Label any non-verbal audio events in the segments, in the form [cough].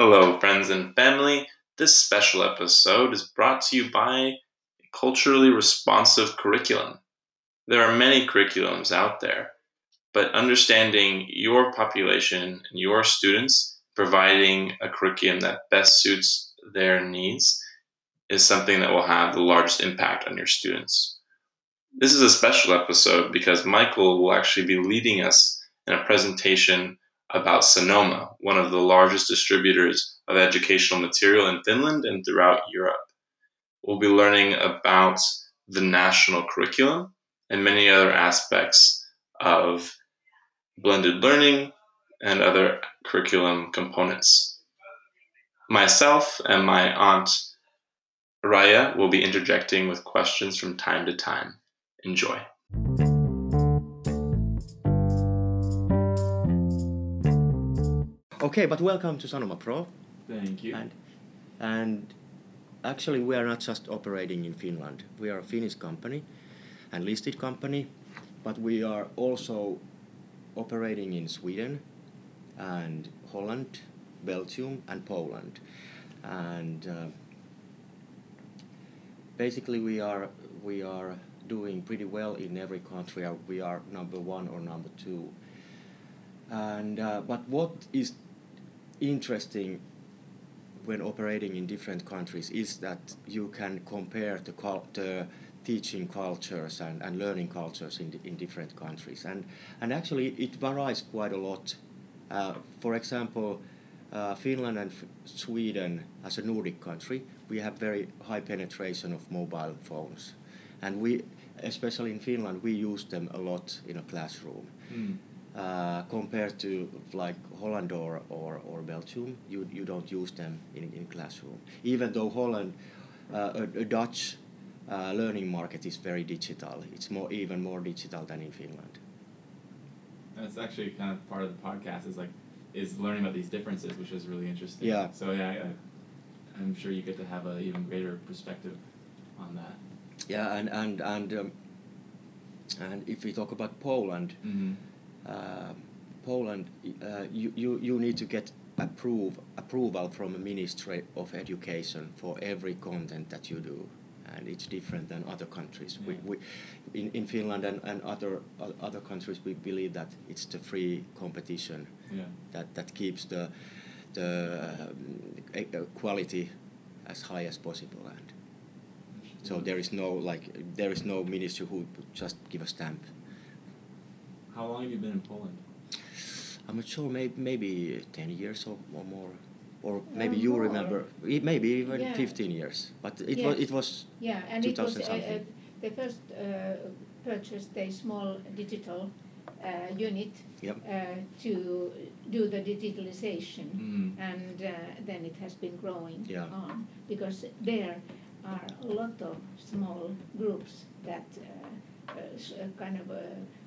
Hello, friends and family. This special episode is brought to you by a culturally responsive curriculum. There are many curriculums out there, but understanding your population and your students, providing a curriculum that best suits their needs, is something that will have the largest impact on your students. This is a special episode because Michael will actually be leading us in a presentation about Sanoma, one of the largest distributors of educational material in Finland and throughout Europe. We'll be learning about the national curriculum and many other aspects of blended learning and other curriculum components. Myself and my aunt Raya will be interjecting with questions from time to time. Enjoy. Okay, but welcome to Sanoma Pro. Thank you. And, and actually, we are not just operating in Finland. We are a Finnish company and listed company, but we are also operating in Sweden and Holland, Belgium, and Poland. And uh, basically, we are we are doing pretty well in every country. We are number one or number two. And uh, but what is interesting when operating in different countries is that you can compare the, the teaching cultures and, and learning cultures in, in different countries. And, and actually, it varies quite a lot. Uh, for example, uh, Finland and F- Sweden, as a Nordic country, we have very high penetration of mobile phones. And we, especially in Finland, we use them a lot in a classroom. Mm. Uh, compared to like Holland or, or, or Belgium, you, you don't use them in, in classroom. Even though Holland, uh, a, a Dutch uh, learning market is very digital. It's more even more digital than in Finland. That's actually kind of part of the podcast is like is learning about these differences, which is really interesting. Yeah. So yeah, I, I'm sure you get to have an even greater perspective on that. Yeah, and and and um, and if we talk about Poland, Mm-hmm. Uh, Poland, uh, you, you you need to get approve approval from a Ministry of Education for every content that you do, and it's different than other countries. We, we in, in Finland and, and other o- other countries, we believe that it's the free competition Yeah. that that keeps the the um, uh, quality as high as possible and. So there is no like there is no ministry who would just give a stamp. How long have you been in Poland? I'm not sure, maybe maybe ten years or, or more, or maybe Uh, you more. remember, e- maybe even Yeah. fifteen years. But it Yes. was it was Yeah, and it was 2000 uh, something. uh, they first uh, purchased a small digital uh, unit Yep. uh, to do the digitalization, Mm. and uh, then it has been growing Yeah. on because there are a lot of small groups that uh, uh, s- uh, kind of uh,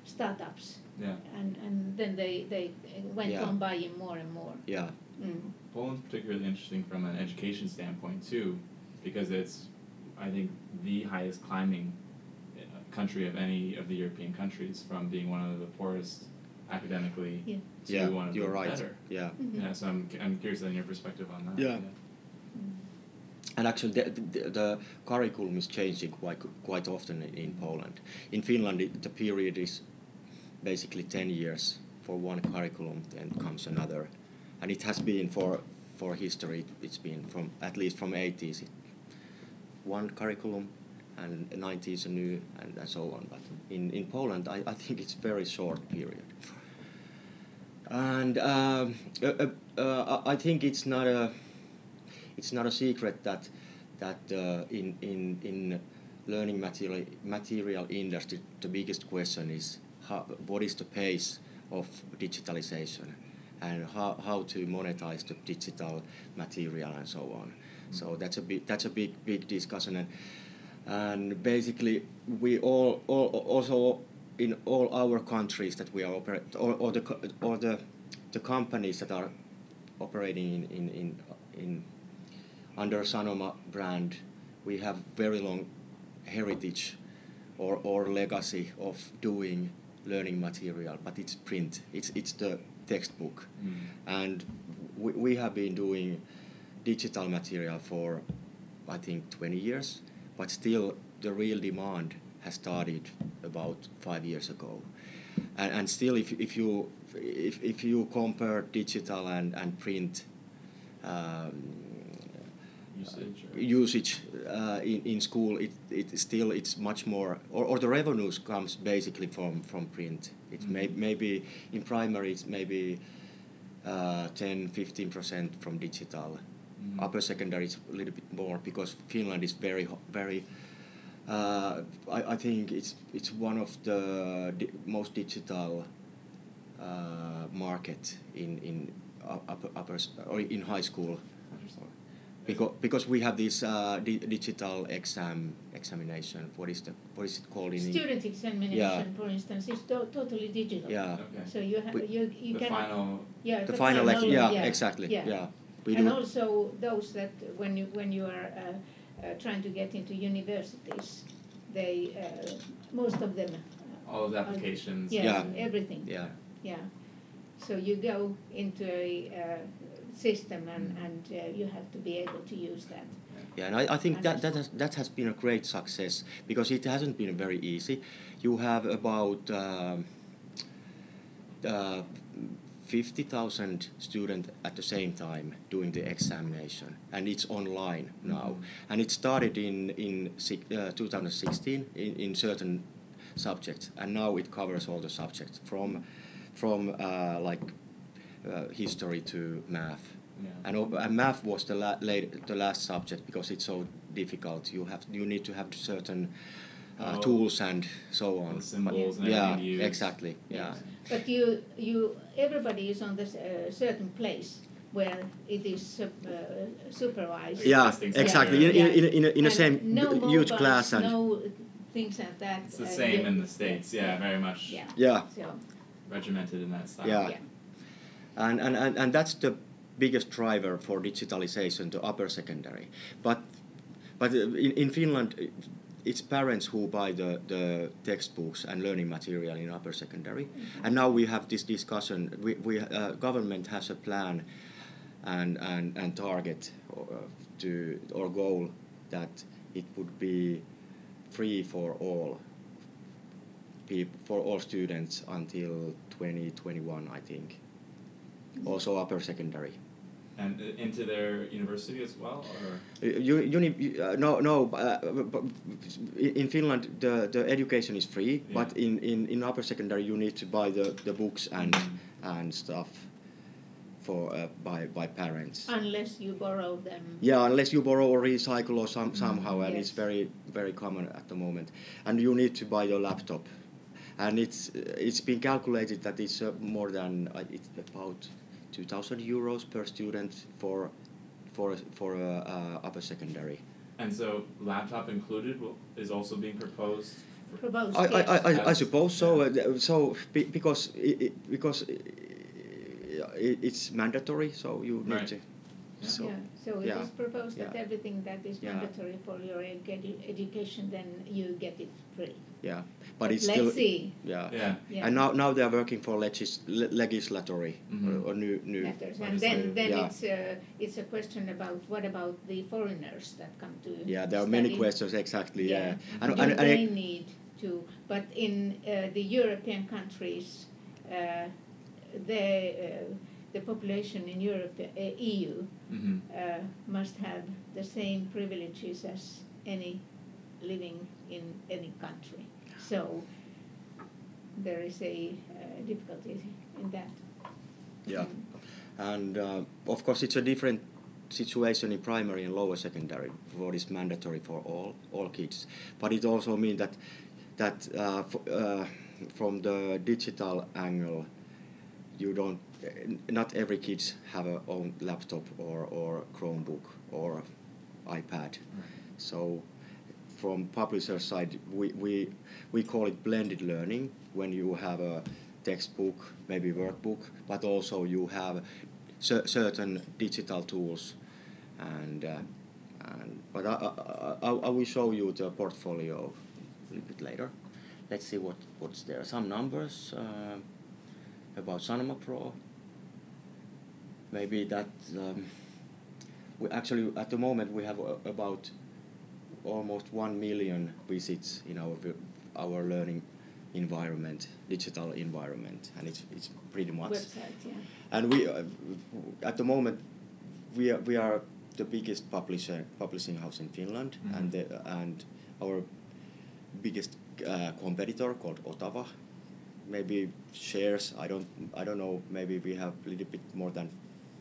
startups, Yeah. and, and then they they went Yeah. on buying more and more. yeah Mm. Poland's particularly interesting from an education standpoint too, because it's, I think, the highest climbing uh, country of any of the European countries, from being one of the poorest academically Yeah. to yeah one of you're the right better. yeah. Mhm. Yeah, so I'm, I'm curious on your perspective on that. Yeah. And actually, the, the, the curriculum is changing quite quite often in, Poland. In Finland, it, the period is basically ten years for one curriculum, then comes another, and it has been for for history. It's been from at least from eighties, one curriculum, and nineties a new, and, and so on. But in in Poland, I, I think it's very short period. And um, uh, uh, uh, I think it's not a it's not a secret that that uh, in in in learning material material industry the biggest question is how, what is the pace of digitalization and how, how to monetize the digital material and so on. So that's a big that's a big big discussion and and basically we all, all also in all our countries that we are operate or, or the or the the companies that are operating in in in, in under Sanoma brand, we have very long heritage or, or legacy of doing learning material, but it's print. It's it's the textbook, Mm. and we, we have been doing digital material for I think 20 years, but still the real demand has started about five years ago. And, and still, if, if, you, if, if you compare digital and, and print um, Usage. Or? usage uh, in, in school, it, it still it's much more, or, or the revenues comes basically from, from print. It's may, Mhm. maybe in primary it's maybe uh, 10 15 percent from digital. Mhm. Upper secondary is a little bit more because Finland is very very. Uh, I, I think it's it's one of the di- most digital uh, market in in upper, upper or in high school. Because because we have this uh, di- digital exam examination. What is the what is it called in Student examination, Yeah. for instance, it's to- totally digital. Yeah, Okay. So you have you you the can final. yeah the final ex- yeah, yeah exactly yeah. yeah. We and do also those that when you when you are uh, uh, trying to get into universities, they uh, most of them. uh, All of the applications. Yeah, Yeah. everything. yeah Yeah. So you go into a uh, system and, and uh, you have to be able to use that. Yeah, and I, I think that that has, that has been a great success because it hasn't been very easy. You have about um, uh, 50,000 students at the same time doing the examination, and it's online now. Mhm. And it started in, in uh, 2016 in, in certain subjects, and now it covers all the subjects from, from uh, like uh, history to math. Yeah. And, and math was the, la- late, the last subject because it's so difficult. You have you need to have certain uh, Oh. tools and so on. the symbols and yeah, everything use. exactly. Yeah, But you you everybody is on this uh, certain place where it is sup- uh, supervised. yeah, exactly. software. In, in, in, in, a, in a And same no huge mobiles, class and no things like that. It's the uh, same you- in the states. Yeah, very much Yeah. yeah, So regimented in that style. Yeah. And, and, and, and that's the biggest driver for digitalization to upper secondary. But but uh, in, in Finland, uh, it's parents who buy the, the textbooks and learning material in upper secondary. And now we have this discussion. We, we uh, government has a plan and and, and target uh, to or goal that it would be free for all people for all students until 2021 I think also upper secondary And uh, into their university as well, or Uh, you, uni, uh, no no uh, but in in Finland the, the education is free Yeah. but in, in, in upper secondary you need to buy the, the books and Mhm. and stuff for uh, by by parents Unless you borrow them. Yeah, unless you borrow or recycle or some, Mm, somehow, and yes. it's very very common at the moment. And you need to buy your laptop, and it's uh, it's been calculated that it's uh, more than uh, it's about two thousand euros per student for for for uh, uh, upper secondary. and so laptop included will, is also being proposed. Proposed, I, I, yes. I, I, I suppose so. Yeah. Uh, so because it, it, because i i it's mandatory, so you need Right. to. Yeah. So yeah, so it is yeah. proposed that everything that is Yeah. mandatory for your edu- education, then you get it free. yeah, but it's Let's still see. yeah. yeah. Yeah. And now, now they are working for legis- le- legislatory Mhm. or, or new new. matters. And then, then yeah. it's a, it's a question about what about the foreigners that come to Yeah, there are many questions exactly. Yeah, Yeah. and, Do and, and they it- need to? But in uh, the European countries, uh, the uh, the population in Europe, uh, EU, Mm-hmm. uh, must have the same privileges as any living in any country. So there is a uh, difficulty in that. yeah, and uh, of course it's a different situation in primary and lower secondary. What is mandatory for all all kids, but it also means that that uh, f- uh, from the digital angle, you don't. Not every kids have a own laptop or or Chromebook or iPad. So from publisher side, we, we, we call it blended learning when you have a textbook, maybe workbook, but also you have cer- certain digital tools. And, uh, and but I, I, I, I will show you the portfolio a little bit later. Let's see what, what's there. Some numbers uh, about Sanoma Pro. maybe that um, we actually at the moment we have uh, about almost one million visits in our our learning environment, digital environment, and it's it's pretty much. Website, yeah. And we uh, at the moment we are we are the biggest publisher publishing house in Finland, Mhm. and the, and our biggest uh, competitor called Otava. Maybe shares. I don't. I don't know. Maybe we have a little bit more than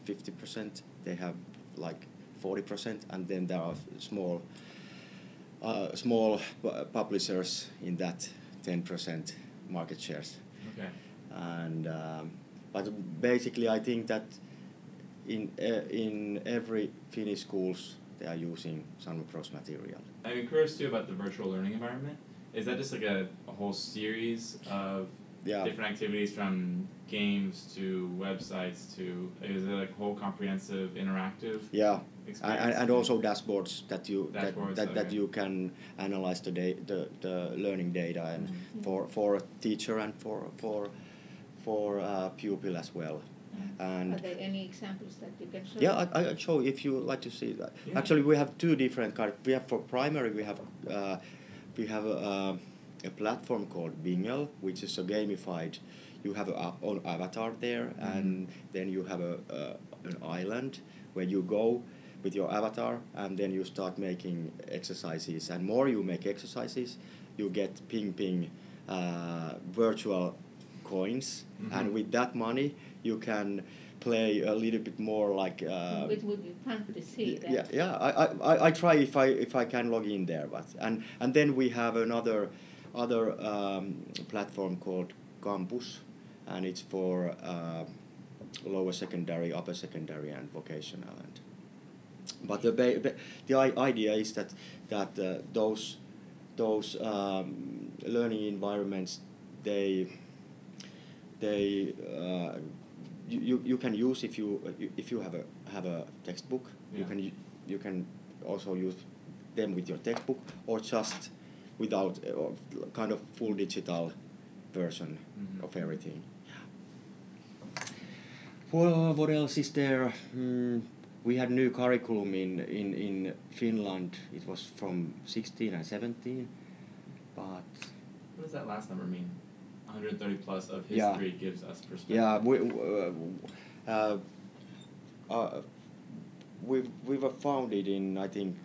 fifty percent. They have like forty percent, and then there are small, uh, small publishers in that ten percent market shares. Okay. And um, but basically, I think that in uh, in every Finnish schools they are using Cross material. I'm curious too about the virtual learning environment. Is that just like a, a whole series of Yeah. different activities from games to websites to is it like whole comprehensive interactive Yeah, and, experience? and, and also dashboards that you Dashboards, that, that, that you can analyze the, da- the the learning data and Mhm. for for a teacher and for for for uh, pupil as well. And Are there any examples that you can show? Yeah, I, I show if you like to see that. Yeah. Actually, we have two different kind. We have for primary, we have uh, we have a, a platform called Bingel, which is a gamified. You have a own avatar there, and then you have a, a an island where you go with your avatar, and then you start making exercises. And more you make exercises, you get ping ping uh, virtual coins, and Mhm. with that money you can play a little bit more like. Uh, It would be fun to see that. yeah, yeah. I, I, I, I try if I if I can log in there, but and and then we have another other um, platform called Campus, and it's for uh, lower secondary, upper secondary, and vocational. And but the ba- ba- the i- idea is that that uh, those those um, learning environments they they uh, you, you, you can use if you if you have a have a textbook you can you can also use them with your textbook or just without uh, kind of full digital version Mhm. of everything. Well, what else is there? Mm, we had new curriculum in, in, in Finland. It was from 16 and 17, but What does that last number mean? 130 plus of Yeah. history gives us perspective. Yeah, we uh, uh, uh, we we were founded in I think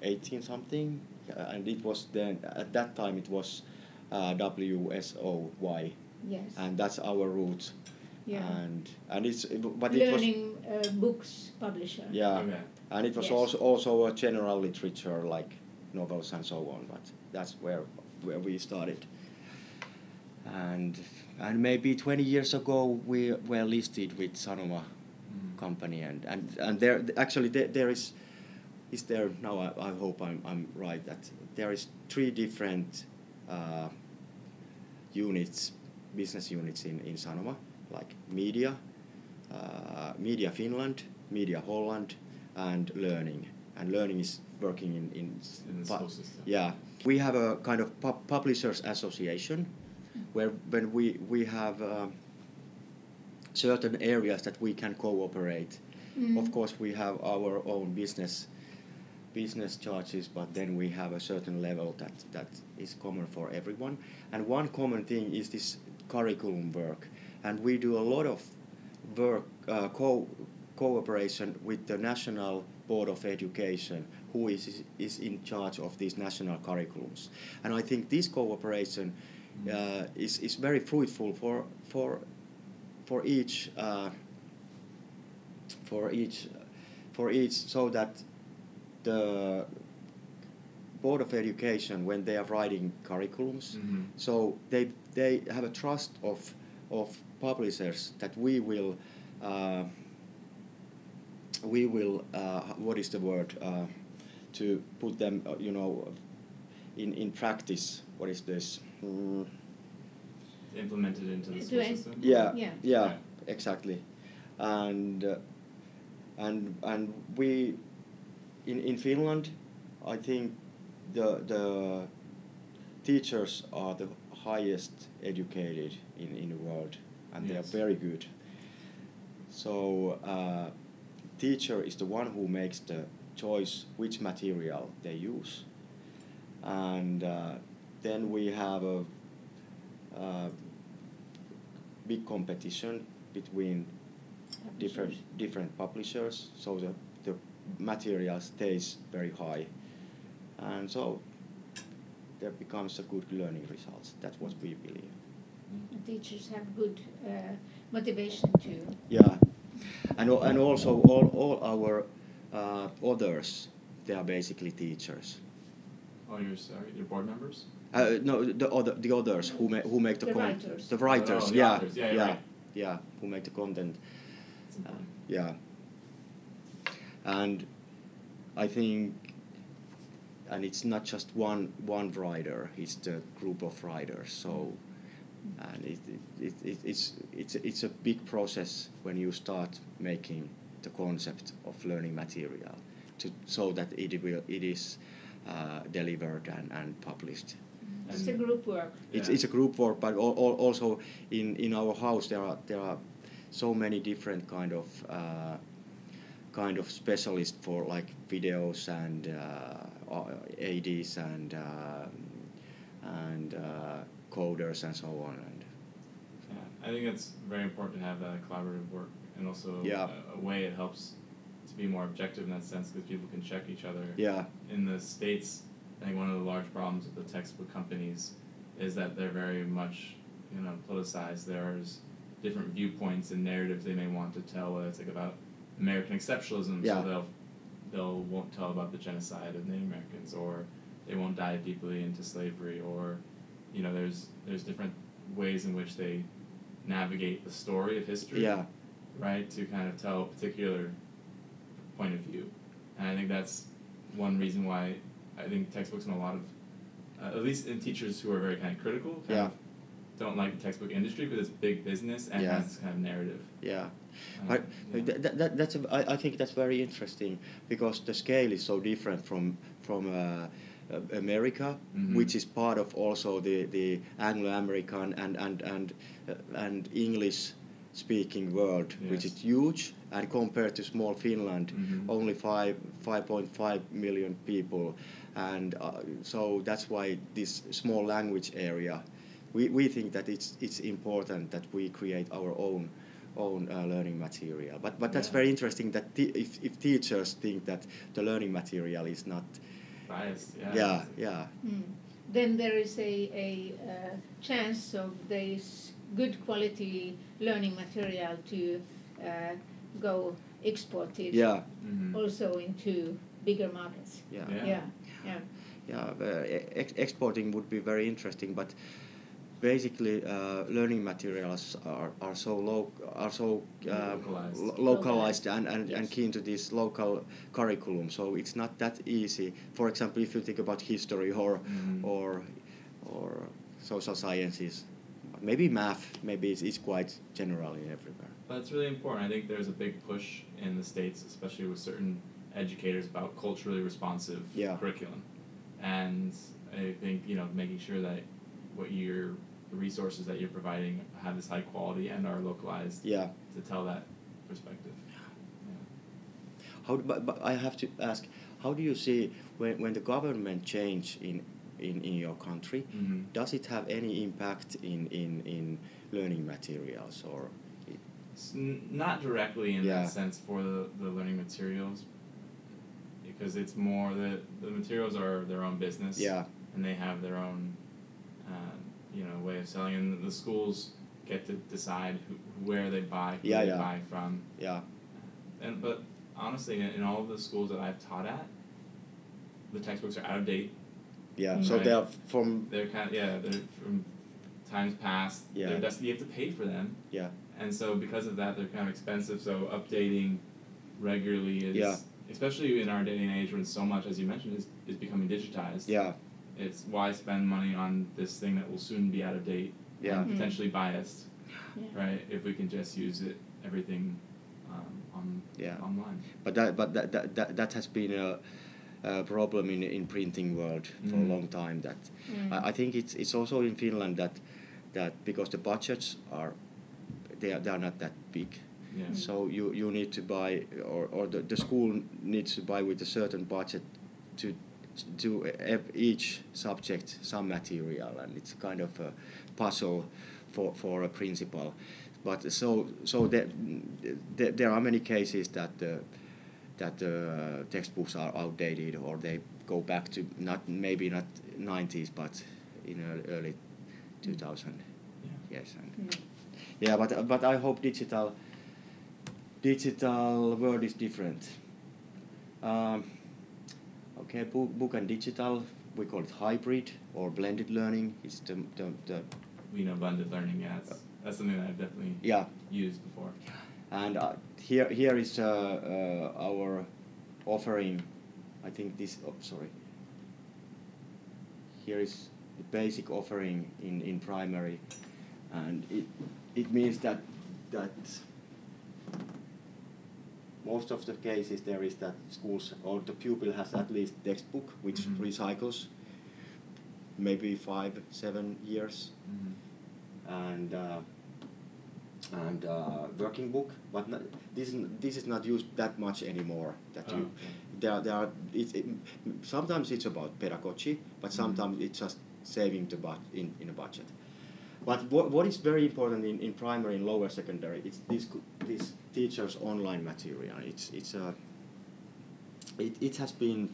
eighteen something, and it was then at that time it was uh, WSOY, Yes. and that's our roots. Yeah. And and it's but it was Learning uh, books publisher. yeah, Okay. and it was Yes. also also a general literature like novels and so on. But that's where where we started. And and maybe twenty years ago we were listed with Sanoma Mm. company and and and there actually there, there is is there now I, I hope I'm I'm right that there is three different uh, units business units in in Sanoma like media uh, media Finland media Holland and learning and learning is working in in, In this pu- system. yeah we have a kind of pub- publishers association where when we we have uh, certain areas that we can cooperate. Mm. Of course, we have our own business business charges, but then we have a certain level that that is common for everyone. And one common thing is this curriculum work, and we do a lot of work uh, co cooperation with the National Board of Education, who is is in charge of these national curriculums. And I think this cooperation uh, is is very fruitful for for for each uh, for each for each so that the board of education when they are writing curriculums Mhm. so they they have a trust of of publishers that we will uh, we will uh, what is the word uh, to put them uh, you know in in practice what is this mm, Implemented into the school system. yeah, Yeah. yeah, exactly, and uh, and and we in in Finland, I think the the teachers are the highest educated in in the world, and they are very good. so uh, teacher is the one who makes the choice which material they use, and uh, then we have a, a big competition between different different publishers, so the the material stays very high, and so there becomes a good learning results. That's what we believe. And Teachers have good uh, motivation too. Yeah, and and also all all our uh, others, they are basically teachers. Oh, you're sorry, your board members? Uh, no, the other the others who make who make the, The con- writers. the writers, Oh, the yeah, authors. Yeah, you're yeah, right. yeah, who make the content, It's yeah. And I think, and it's not just one one writer; it's the group of writers. So, and it, it, it, it it's it's it's a big process when you start making the concept of learning material, to so that it will it is uh, delivered and, and published. It's a group work. It's, Yeah. it's a group work, but al- al- also in, in our house there are there are so many different kind of uh, kind of specialist for like videos and uh, ads and uh, and uh, coders and so on. And Yeah, I think it's very important to have that collaborative work, and also Yeah. a, a way it helps to be more objective in that sense because people can check each other. yeah, In the states, I think one of the large problems with the textbook companies is that they're very much, you know, politicized. There's different viewpoints and narratives they may want to tell. Whether it's like about American exceptionalism, Yeah. so they'll they'll won't tell about the genocide of Native Americans, or they won't dive deeply into slavery, or you know, there's there's different ways in which they navigate the story of history yeah, right, to kind of tell a particular point of view. And I think that's one reason why I think textbooks in a lot of, uh, at least in teachers who are very kind of critical, kind Yeah. of don't like the textbook industry because it's big business and Yeah. has this kind of narrative. yeah. Um, I, yeah. that, that, that, that's a, I, I think that's very interesting because the scale is so different from from uh, uh, America, Mhm. which is part of also the, the Anglo-American and and and uh, and English speaking world, which is huge, and compared to small Finland, Mhm. only five five point five million people, and uh, so that's why this small language area. We, we think that it's it's important that we create our own own uh, learning material. But but that's Yeah. very interesting that te- if if teachers think that the learning material is not Biased, yeah. yeah yeah Mm. Then there is a, a uh, chance of this good quality learning material to uh, go exported yeah Mhm. also into bigger markets. yeah Yeah. Yeah, yeah. yeah uh, ex- exporting would be very interesting but basically uh, learning materials are, are so low are so uh, Localized. lo- localized and, and, and Yes. keen to this local curriculum so it's not that easy for example if you think about history or Mhm. or or social sciences maybe math maybe it's, it's quite general in everywhere But it's really important. I think there's a big push in the states, especially with certain educators, about culturally responsive Yeah. curriculum, and I think you know making sure that what your the resources that you're providing have this high quality and are localized yeah to tell that perspective. Yeah. How, but, but I have to ask, how do you see when, when the government change in, in, in your country, Mhm. does it have any impact in, in, in learning materials or? It's n- not directly in Yeah. that sense for the, the learning materials, because it's more the the materials are their own business. Yeah, and they have their own, uh, you know, way of selling. And the schools get to decide who, where they buy, who Yeah, they yeah. buy from. yeah, And but honestly, in, in all of the schools that I've taught at, the textbooks are out of date. yeah. Mm. So they are from, They're kind of yeah, they're from times past. Yeah. They're just, you have to pay for them. Yeah. And so because of that, they're kind of expensive. So updating regularly is. Yeah. Especially in our day and age when so much, as you mentioned, is, is becoming digitized. yeah, it's why spend money on this thing that will soon be out of date Yeah. and Mm. potentially biased Yeah. right if we can just use it everything um, on Yeah. online but that, but that, that, that, that has been a, a problem in, in printing world for a Mm. long time that Mm. I, I think it's it's also in Finland that that because the budgets are they are, they are not that big Yeah. So you, you need to buy, or, or the, the school needs to buy with a certain budget to do ev- each subject some material, and it's kind of a puzzle for, for a principal. But so so there, there, there are many cases that the that the textbooks are outdated or they go back to not maybe not 90s but in early, early 2000 Yeah. yes and Mm. yeah but but I hope digital digital world is different um, okay book, book and digital we call it hybrid or blended learning it's the, the, the We know blended learning. Yeah, that's something that I've definitely yeah used before. and uh, here here is uh, uh, our offering I think this oh, sorry here is the basic offering in, in primary and it it means that that most of the cases there is that schools or the pupil has at least textbook which Mhm. recycles maybe five seven years Mm-hmm. and uh, and uh, working book, but not, this is this is not used that much anymore. That Oh, you okay. there there are it's, it, sometimes it's about pedagogy, but Mhm. sometimes it's just saving the but in, in a budget. But what, what is very important in, in primary and lower secondary, it's this this teachers online material. It's it's a it, it has been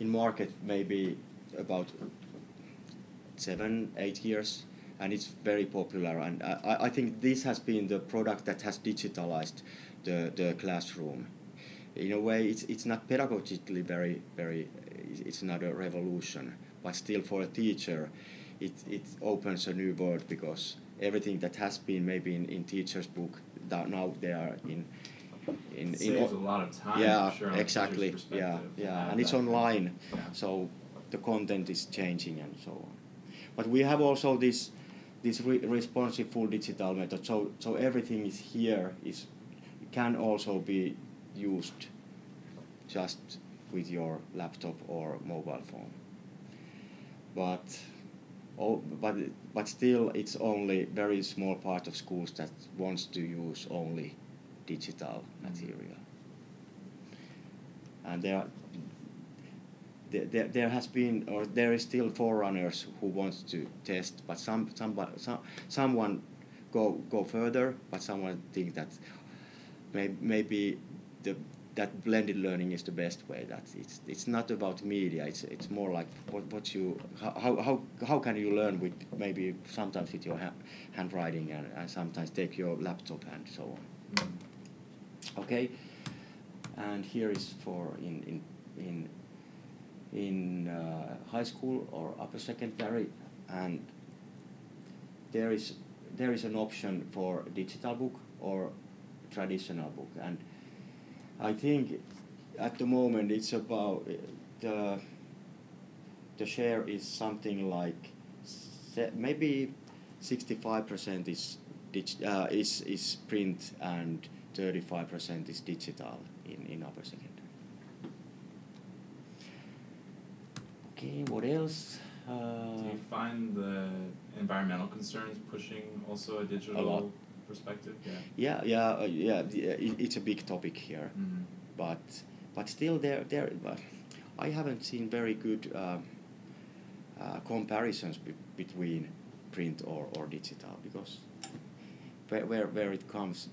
in market maybe about seven, eight years, and it's very popular. And I, I think this has been the product that has digitalized the, the classroom. In a way, it's, it's not pedagogically very, very, it's not a revolution, but still for a teacher, it, it opens a new world because everything that has been maybe in, in teacher's book, that now they are in, in, It in saves o- a lot of time. yeah, sure, on the teacher's exactly. Yeah, yeah, and it's online, Yeah. so the content is changing and so on. But we have also this this re- responsive full digital method. So so everything is here is can also be used just with your laptop or mobile phone. But oh, but but still, it's only very small part of schools that wants to use only digital mm. material. And there, are, there, there, there has been or there is still forerunners who wants to test, but some somebody, some someone go go further, but someone think that may, maybe the that blended learning is the best way. That it's it's not about media. It's it's more like what, what you how, how how can you learn with maybe sometimes with your ha- handwriting and, and sometimes take your laptop and so on. Mhm. Okay, and here is for in in in in uh, high school or upper secondary, and there is there is an option for digital book or traditional book, and I think at the moment it's about uh, the the share is something like se- maybe sixty five percent is dig- uh, is is print and thirty five percent is digital in in upper secondary. Okay, what else? Uh, Do you find the environmental concerns pushing also a digital perspective? Yeah. yeah, yeah, uh, yeah. uh, it, it's a big topic here. Mm-hmm. but but still there there but I haven't seen very good um, uh, comparisons be- between print or, or digital because where, where where it comes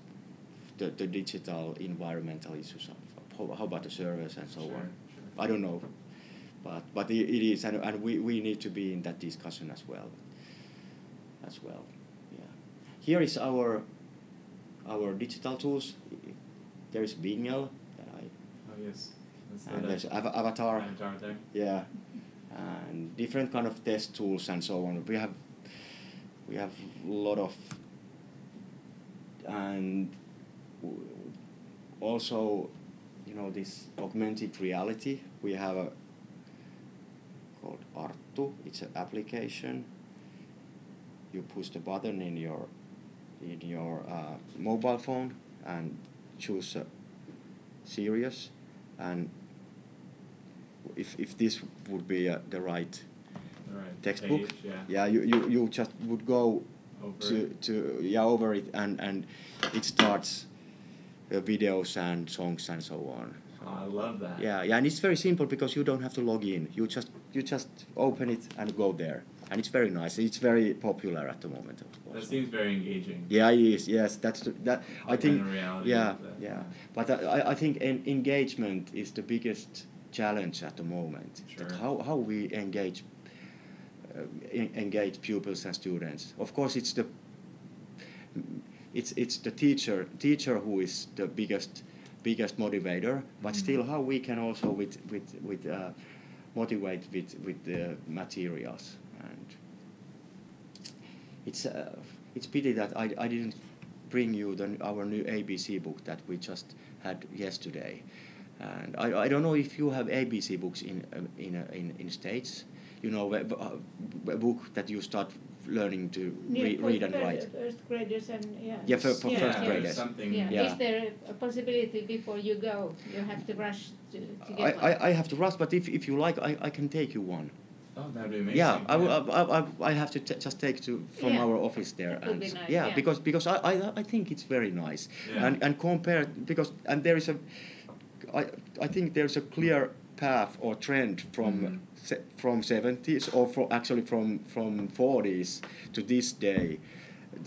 the, the digital environmental issues of how, how about the servers and so Sure, on sure. I don't know but but it, it is and, and we, we need to be in that discussion as well as well here is our our digital tools there is Bingel that I Oh yes. That's and there's Ava- Avatar, avatar there. yeah, and different kind of test tools and so on. We have we have a lot of and also you know this augmented reality. We have a called Arttu. It's an application. You push the button in your in your uh, mobile phone and choose series and if if this would be uh, the right right textbook page, yeah. yeah you, you, you just would go Over to it. to yeah over it and and it starts uh, videos and songs and so on. Oh, I love that. Yeah, yeah, and it's very simple because you don't have to log in. You just you just open it and go there, and it's very nice. It's very popular at the moment, of course. That seems very engaging. Yeah, it is. Yes, that's the, that. I think. Reality Yeah, yeah. But I, I think en- engagement is the biggest challenge at the moment. That Sure. how how we engage uh, en- engage pupils and students. Of course, it's the it's it's the teacher teacher who is the biggest biggest motivator. But Mhm. still, how we can also with with with uh, motivate with with the materials and it's uh, it's pity that I, I didn't bring you the, our new ABC book that we just had yesterday, and I, I don't know if you have ABC books in um, in uh, in in states. You know, a, a- a book that you start learning to Yeah, re- for read and fir- write. First graders and, yeah. Yeah, for- for yeah, first there's graders. Yeah. Yeah. Is there a possibility before you go, you have to rush to, to get I, one? I, I have to rush, but if, if you like, I, I can take you one. Oh, that'd be amazing. Yeah, I, will- I, I, I, I have to t- just take to from Yeah, our office there. and be nice, yeah, yeah. because because I, I, I think it's very nice. Yeah. And and compare because and there is a, I, I think there's a clear path or trend from Mhm. se- from seventies or from actually from from forties to this day,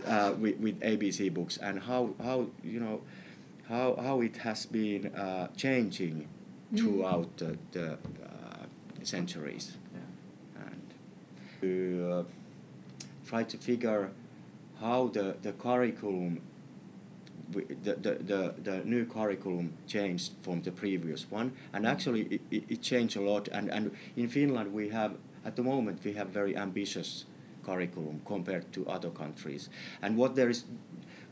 uh, with with ABC books and how how you know, how how it has been uh, changing Mm. throughout the, the uh, centuries Yeah. and to uh, try to figure how the, the curriculum the, the, the, the new curriculum changed from the previous one. And actually it, it, it changed a lot. And, and in Finland we have at the moment we have very ambitious curriculum compared to other countries. And what there is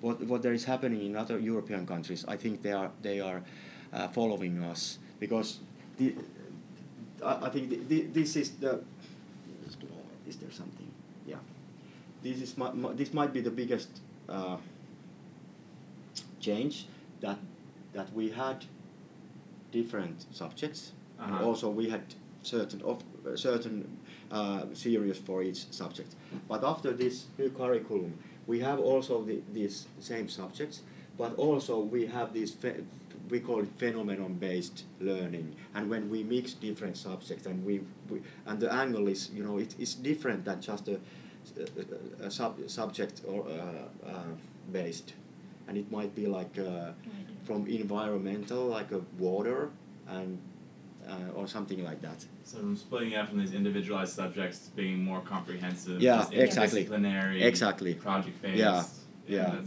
what, what there is happening in other European countries I think they are they are uh, following us. Because the, I, I think the, the, this is the there something. Yeah. This is my, my, this might be the biggest uh, change that that we had different subjects. And Uh-huh. also we had certain of certain uh, series for each subject. But after this new curriculum we have also the, these same subjects but also we have this phe- we call it phenomenon based learning and when we mix different subjects and we, we and the angle is you know it, it's different than just a, a, a sub, subject or uh, uh, based and it might be like uh, from environmental like a water and uh, or something like that So I'm splitting out from these individualized subjects being more comprehensive. Yeah, exactly. Interdisciplinary. Exactly. Project based. Yeah, Yeah.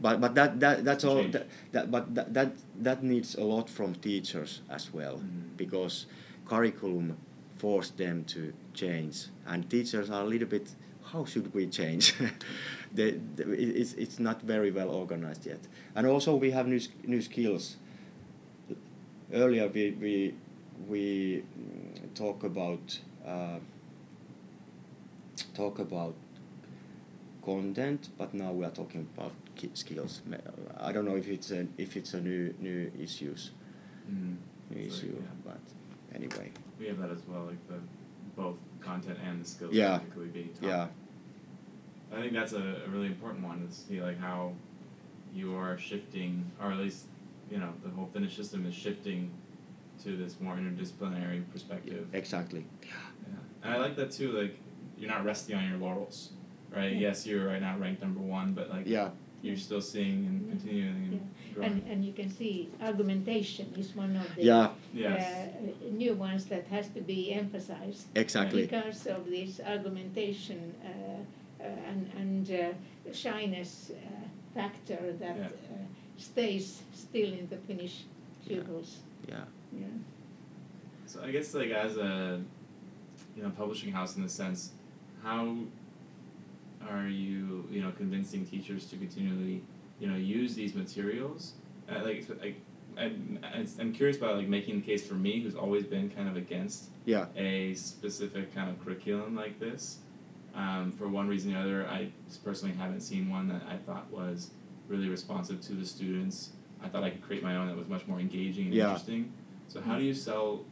but but that, that that's all that, that but that, that that needs a lot from teachers as well Mhm. because curriculum forced them to change. And teachers are a little bit how should we change? [laughs] They, they, it's, it's not very well organized yet. And also we have new, new skills. Earlier we we we mm, talk about uh, talk about content, but now we are talking about ki- skills. I don't know if it's a if it's a new new issues mm, new like, issue, yeah. but anyway, we have that as well, like the both content and the skills Yeah. typically being taught. yeah, I think that's a, a really important one to see like how you are shifting, or at least you know the whole Finnish system is shifting to this more interdisciplinary perspective. exactly. Yeah. And I like that too. Like you're not resting on your laurels, right? Yeah. Yes, you're right now ranked number one, but like Yeah, you're still seeing and Yeah. continuing and Yeah. growing. And, and you can see argumentation is one of the yeah, yes. uh, new ones that has to be emphasized. exactly. Because of this argumentation uh, uh, and, and uh, shyness uh, factor that Yeah. uh, stays still in the Finnish pupils. Yeah, Yeah. So I guess like as a you know publishing house in the sense, how are you you know convincing teachers to continually you know use these materials? Uh, like like I'm, I'm curious about like making the case for me who's always been kind of against yeah, a specific kind of curriculum like this. Um, for one reason or other, I personally haven't seen one that I thought was really responsive to the students. I thought I could create my own that was much more engaging and Yeah. interesting. So how do you sell,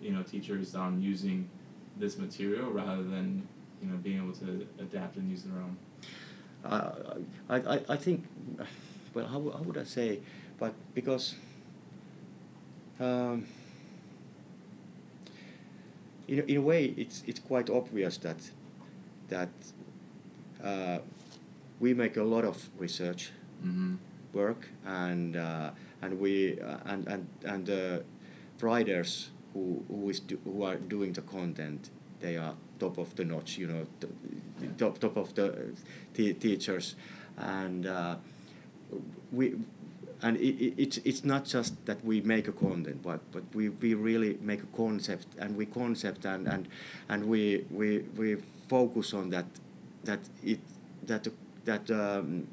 you know, teachers on using this material rather than, you know, being able to adapt and use their own? Uh, I, I I think well how, how would I say but because um, in, a- in a way it's it's quite obvious that that uh, we make a lot of research Mm-hmm. work and uh, and we uh, and and and the writers who who is do, who are doing the content they are top of the notch you know top top of the t- teachers. And uh, we and it, it, it's it's not just that we make a content but but we, we really make a concept and we concept and and and we we we focus on that that it that that um,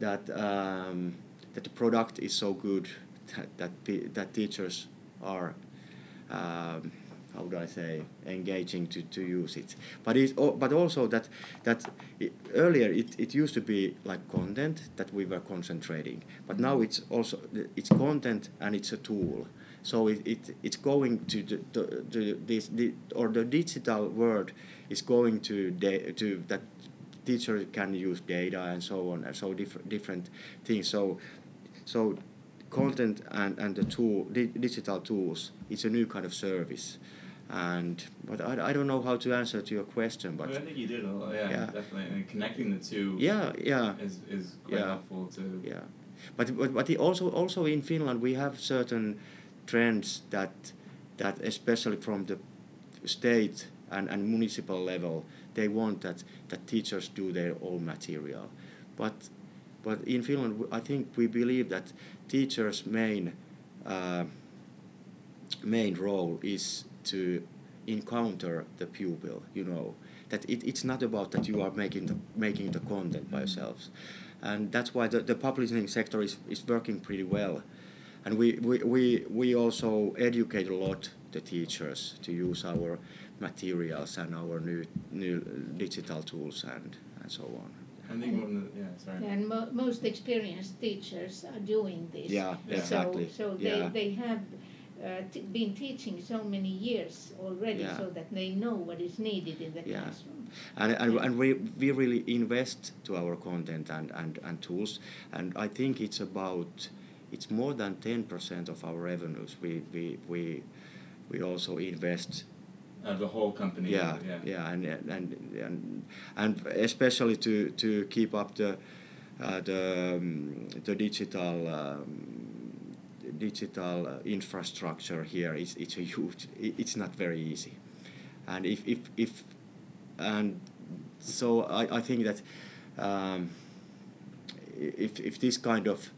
that um, that the product is so good that that, that teachers are um, how do I say engaging to, to use it. But it but also that that i earlier it, it used to be like content that we were concentrating. But now it's also it's content and it's a tool. So it, it it's going to the, the, this the, or the digital world is going to da- to that teacher can use data and so on and so different different things. So so content and, and the tool di- digital tools it's a new kind of service and but I, I don't know how to answer to your question but I think you did a lot. Yeah, Yeah. definitely. And connecting the two yeah yeah is, is quite Yeah. helpful to. yeah but but, but also also in Finland we have certain trends that that especially from the state and, and municipal level they want that that teachers do their own material but but in Finland i think we believe that teachers main uh, main role is to encounter the pupil you know that it, it's not about that you are making the making the content by yourselves and that's why the, the publishing sector is, is working pretty well and we, we, we, we also educate a lot the teachers to use our materials and our new new digital tools and, and so on I think one of the, yeah, sorry. And mo- most experienced teachers are doing this. Yeah, Yeah. exactly. So, so yeah. they, they have uh, t- been teaching so many years already Yeah. so that they know what is needed in the Yeah. classroom. and, and, and we, we really invest to our content and, and, and tools and I think it's about it's more than 10% of our revenues we, we, we, we also invest Of the whole company. yeah Yeah. yeah and, and and and especially to to keep up the uh, the um, the digital um, digital uh, infrastructure here is it's a huge it's not very easy. And if if if and so I, I think that um, if if this kind of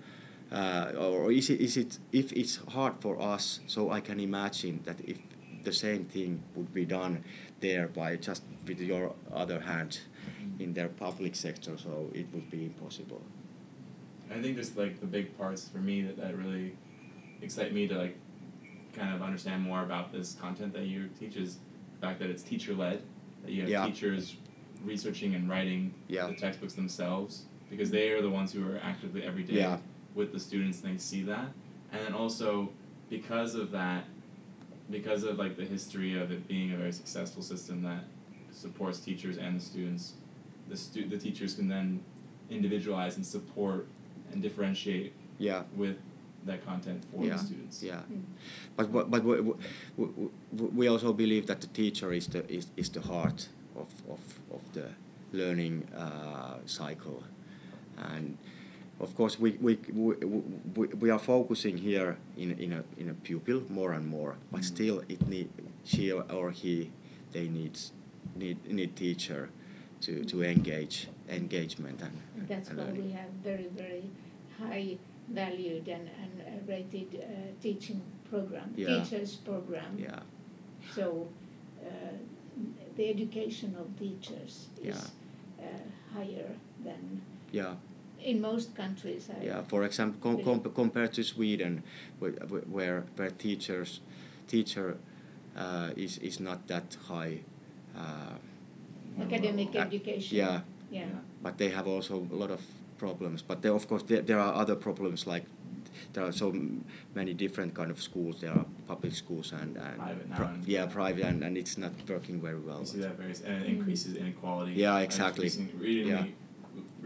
uh, or is it is it if it's hard for us so I can imagine that if the same thing would be done there by just with your other hand in their public sector so it would be impossible. I think just like the big parts for me that, that really excite me to like kind of understand more about this content that you teach is the fact that it's teacher led, that you have Yeah. teachers researching and writing Yeah. the textbooks themselves because they are the ones who are actively every day Yeah. with the students and they see that. And then also because of that, because of like the history of it being a very successful system that supports teachers and the students, the stu- the teachers can then individualize and support and differentiate yeah with that content for Yeah. the students. yeah Mm. but but, but we, we, we- we also believe that the teacher is the is, is the heart of, of, of the learning uh, cycle and of course we, we, we, we, we are focusing here in, in, a, in a pupil more and more but Mhm. still it need she or he they need need need teacher to, to engage engagement and, And that's and why learning. we have very, very high valued and, and rated uh, teaching program, Yeah. teachers program. yeah So uh, the education of teachers is Yeah. uh, higher than yeah in most countries. I Yeah, for example, com- com- compared to Sweden, where where, where teachers teacher uh, is is not that high. Uh, Academic uh, education. Yeah, Yeah. but they have also a lot of problems. But there, of course, there, there are other problems like there are so many different kind of schools. There are public schools and, and Private pri- and- yeah, private, and, and it's not working very well. You see that very and it increases inequality. Yeah, exactly. Really, Yeah.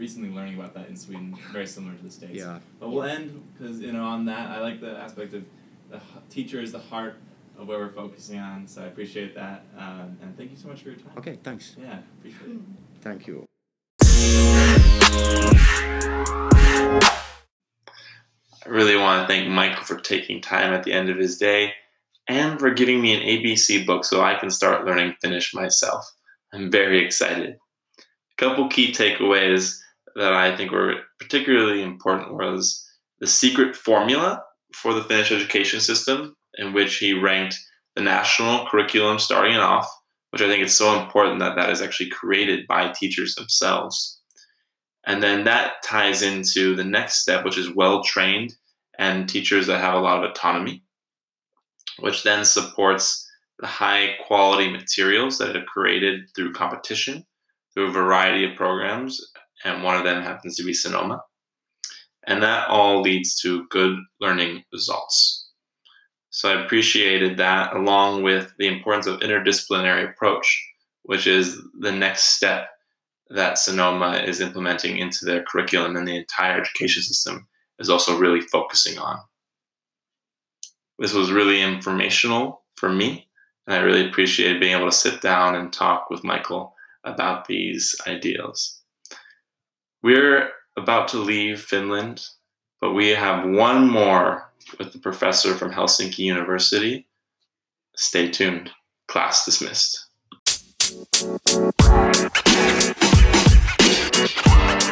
recently learning about that in Sweden, very similar to the states. Yeah. But we'll end because you know on that I like the aspect of the teacher is the heart of where we're focusing on. So I appreciate that, uh, and thank you so much for your time. Okay, thanks. Yeah, appreciate it. Thank you. I really want to thank Michael for taking time at the end of his day and for giving me an ABC book so I can start learning Finnish myself. I'm very excited. A couple key takeaways that I think were particularly important was the secret formula for the Finnish education system, in which he ranked the national curriculum starting off, which I think is so important that that is actually created by teachers themselves. And then that ties into the next step, which is well trained and teachers that have a lot of autonomy, which then supports the high quality materials that are created through competition, through a variety of programs, and one of them happens to be Sanoma. And that all leads to good learning results. So I appreciated that along with the importance of interdisciplinary approach, which is the next step that Sanoma is implementing into their curriculum and the entire education system is also really focusing on. This was really informational for me, and I really appreciated being able to sit down and talk with Michael about these ideals. We're about to leave Finland, but we have one more with the professor from Helsinki University. Stay tuned. Class dismissed.